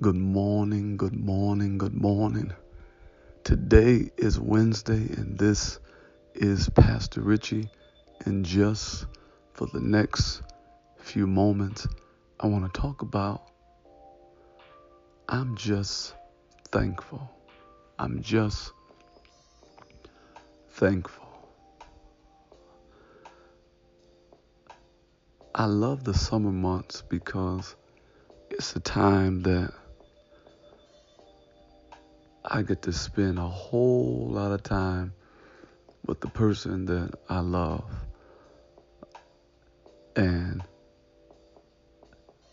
Good morning, good morning, good morning. Today is Wednesday, and this is Pastor Richie. And just for the next few moments, I want to talk about I'm just thankful. I'm just thankful. I love the summer months because it's a time that I get to spend a whole lot of time with the person that I love. And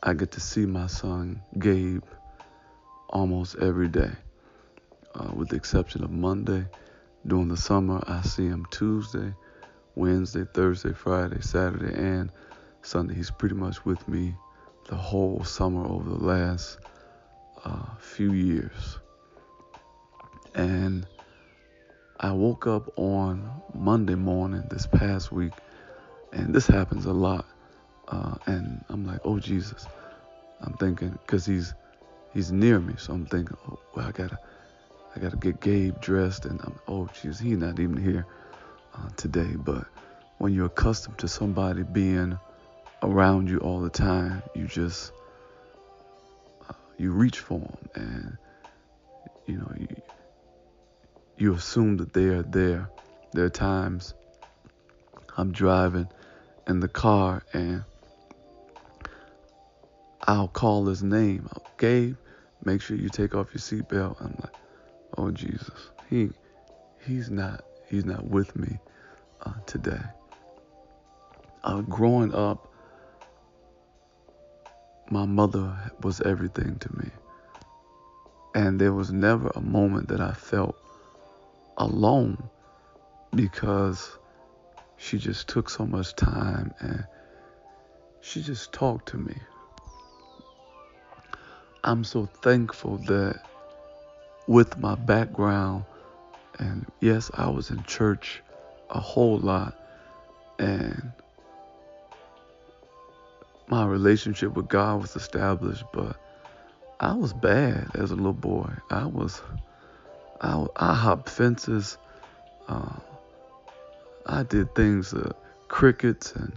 I get to see my son, Gabe, almost every day, uh, with the exception of Monday. During the summer, I see him Tuesday, Wednesday, Thursday, Friday, Saturday, and Sunday. He's pretty much with me the whole summer over the last uh, few years. And I woke up on Monday morning this past week, and this happens a lot. Uh, and I'm like, oh Jesus, I'm thinking because he's he's near me, so I'm thinking, oh well, I gotta I gotta get Gabe dressed, and I'm oh Jesus, he's not even here uh, today. But when you're accustomed to somebody being around you all the time, you just uh, you reach for them, and you know you you assume that they are there. There are times I'm driving in the car and I'll call his name. Gabe, make sure you take off your seatbelt. I'm like, oh Jesus, he he's not he's not with me uh, today. Uh, growing up, my mother was everything to me, and there was never a moment that I felt alone because she just took so much time and she just talked to me. I'm so thankful that with my background, and yes, I was in church a whole lot, and my relationship with God was established, but I was bad as a little boy. I was I, I hopped fences. Uh, I did things, uh, crickets, and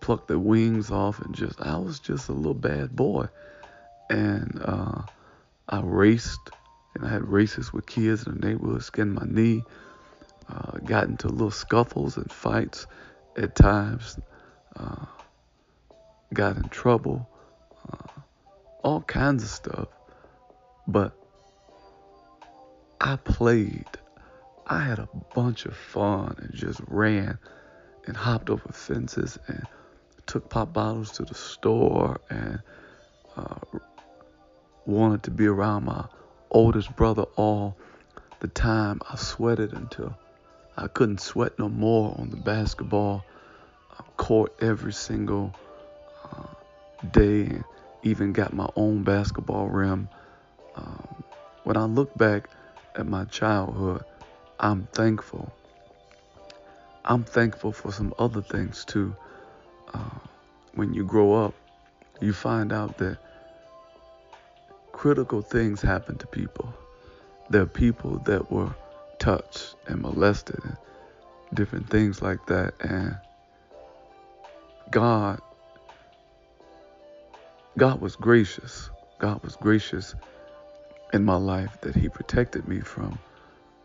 plucked the wings off, and just I was just a little bad boy. And uh, I raced, and I had races with kids in the neighborhood, skinned my knee, uh, got into little scuffles and fights at times, uh, got in trouble, uh, all kinds of stuff. But I played. I had a bunch of fun and just ran and hopped over fences and took pop bottles to the store and uh, wanted to be around my oldest brother all the time. I sweated until I couldn't sweat no more on the basketball court every single uh, day and even got my own basketball rim. Um, when I look back, at my childhood, I'm thankful. I'm thankful for some other things too. Uh, when you grow up, you find out that critical things happen to people. There are people that were touched and molested and different things like that. And God, God was gracious. God was gracious in my life that He protected me from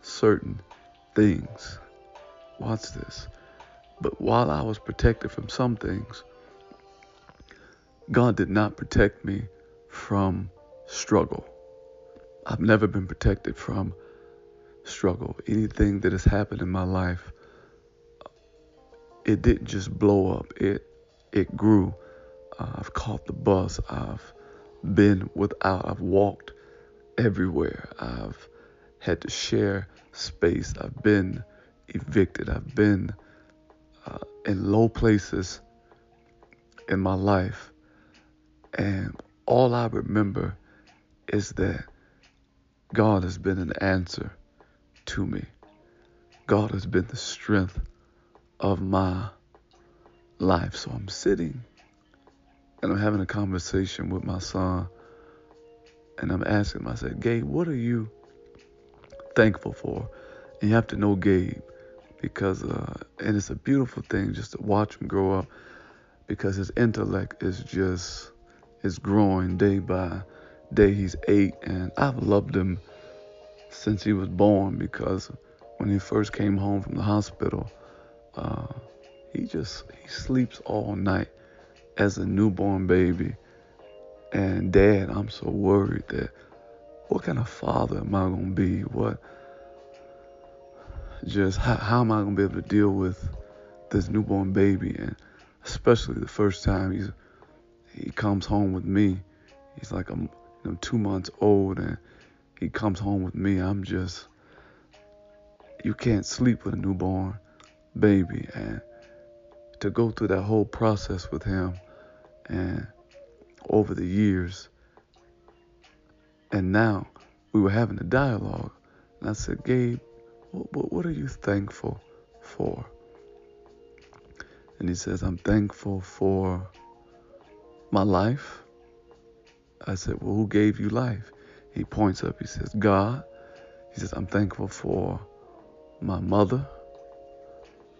certain things. Watch this. But while I was protected from some things, God did not protect me from struggle. I've never been protected from struggle. Anything that has happened in my life, it didn't just blow up. It it grew. Uh, I've caught the bus. I've been without. I've walked everywhere. I've had to share space. I've been evicted. I've been uh, in low places in my life. And all I remember is that God has been an answer to me. God has been the strength of my life. So I'm sitting and I'm having a conversation with my son and I'm asking him, I said, Gabe, what are you thankful for? And you have to know Gabe because, uh, and it's a beautiful thing just to watch him grow up because his intellect is just, is growing day by day. He's eight, and I've loved him since he was born because when he first came home from the hospital, uh, he just, he sleeps all night as a newborn baby and dad, I'm so worried that what kind of father am I going to be? What, just how, how am I going to be able to deal with this newborn baby? And especially the first time he's, he comes home with me. He's like, I'm, know, two months old and he comes home with me. I'm just, you can't sleep with a newborn baby. And to go through that whole process with him and over the years. And now we were having a dialogue. And I said, Gabe, what, what are you thankful for? And he says, I'm thankful for my life. I said, Well, who gave you life? He points up, he says, God. He says, I'm thankful for my mother.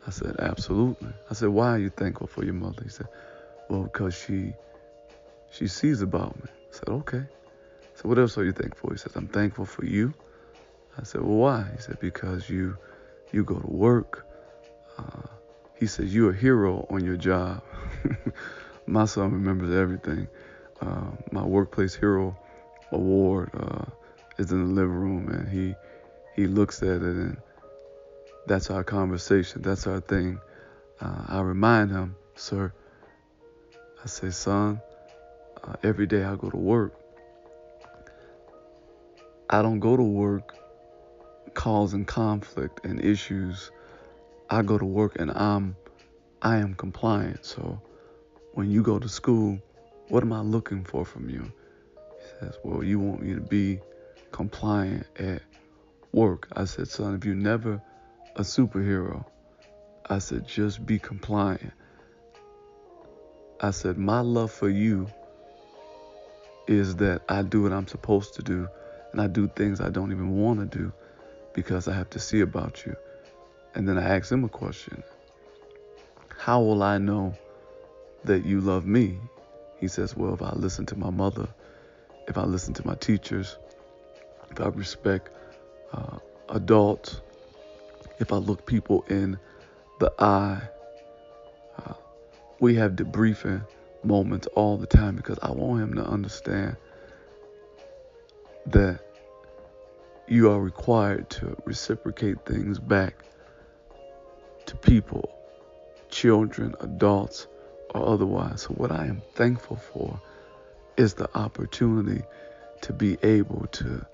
I said, Absolutely. I said, Why are you thankful for your mother? He said, Well, because she she sees about me. I said, okay. So what else are you thankful for? He says, I'm thankful for you. I said, well, why? He said, because you you go to work. Uh, he says, you're a hero on your job. my son remembers everything. Uh, my workplace hero award uh, is in the living room, and he he looks at it, and that's our conversation. That's our thing. Uh, I remind him, sir. I say, son, uh, every day I go to work, I don't go to work causing conflict and issues. I go to work and I'm I am compliant. So when you go to school, what am I looking for from you? He says, Well, you want me to be compliant at work. I said, son, if you're never a superhero, I said, just be compliant. I said, my love for you is that I do what I'm supposed to do and I do things I don't even want to do because I have to see about you. And then I ask him a question How will I know that you love me? He says, Well, if I listen to my mother, if I listen to my teachers, if I respect uh, adults, if I look people in the eye, uh, we have debriefing moments all the time because I want him to understand that you are required to reciprocate things back to people, children, adults, or otherwise. So, what I am thankful for is the opportunity to be able to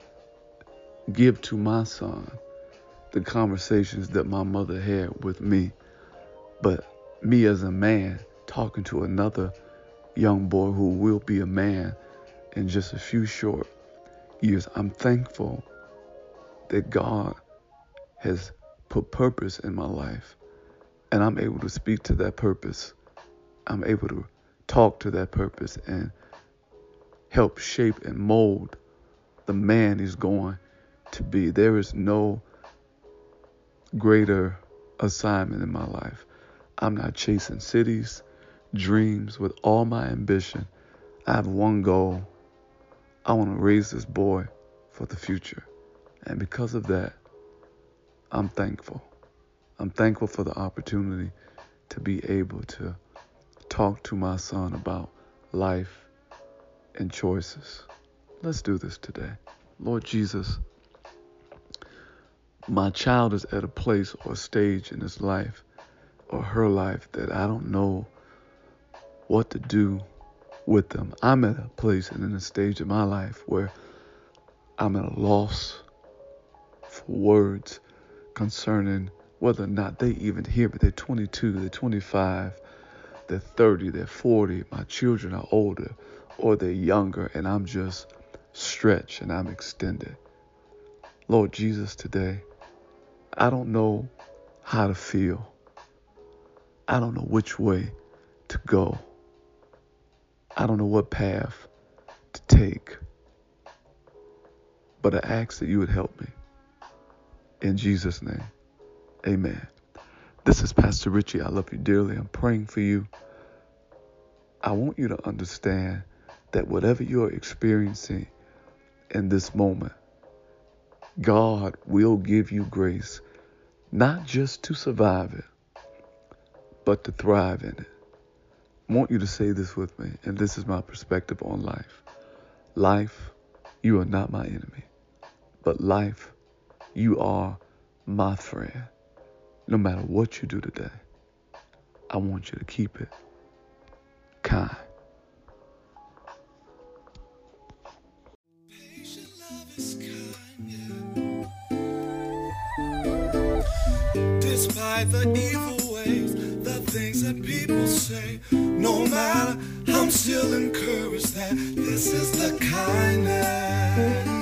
give to my son the conversations that my mother had with me, but me as a man talking to another young boy who will be a man in just a few short years. I'm thankful that God has put purpose in my life and I'm able to speak to that purpose. I'm able to talk to that purpose and help shape and mold the man he's going to be. There is no greater assignment in my life. I'm not chasing cities dreams, with all my ambition, I have one goal. I want to raise this boy for the future. And because of that, I'm thankful. I'm thankful for the opportunity to be able to talk to my son about life and choices. Let's do this today. Lord Jesus, my child is at a place or stage in his life or her life that I don't know what to do with them. I'm at a place and in a stage of my life where I'm at a loss for words concerning whether or not they even hear me. They're 22, they're 25, they're 30, they're 40. My children are older or they're younger, and I'm just stretched and I'm extended. Lord Jesus, today, I don't know how to feel. I don't know which way to go. I don't know what path to take. But I ask that you would help me. In Jesus' name, amen. This is Pastor Richie. I love you dearly. I'm praying for you. I want you to understand that whatever you're experiencing in this moment, God will give you grace, not just to survive it, but to thrive in it. I want you to say this with me, and this is my perspective on life. Life, you are not my enemy, but life, you are my friend. No matter what you do today, I want you to keep it kind. Despite the evil ways, the things that people say, no matter, I'm still encouraged that this is the kindness.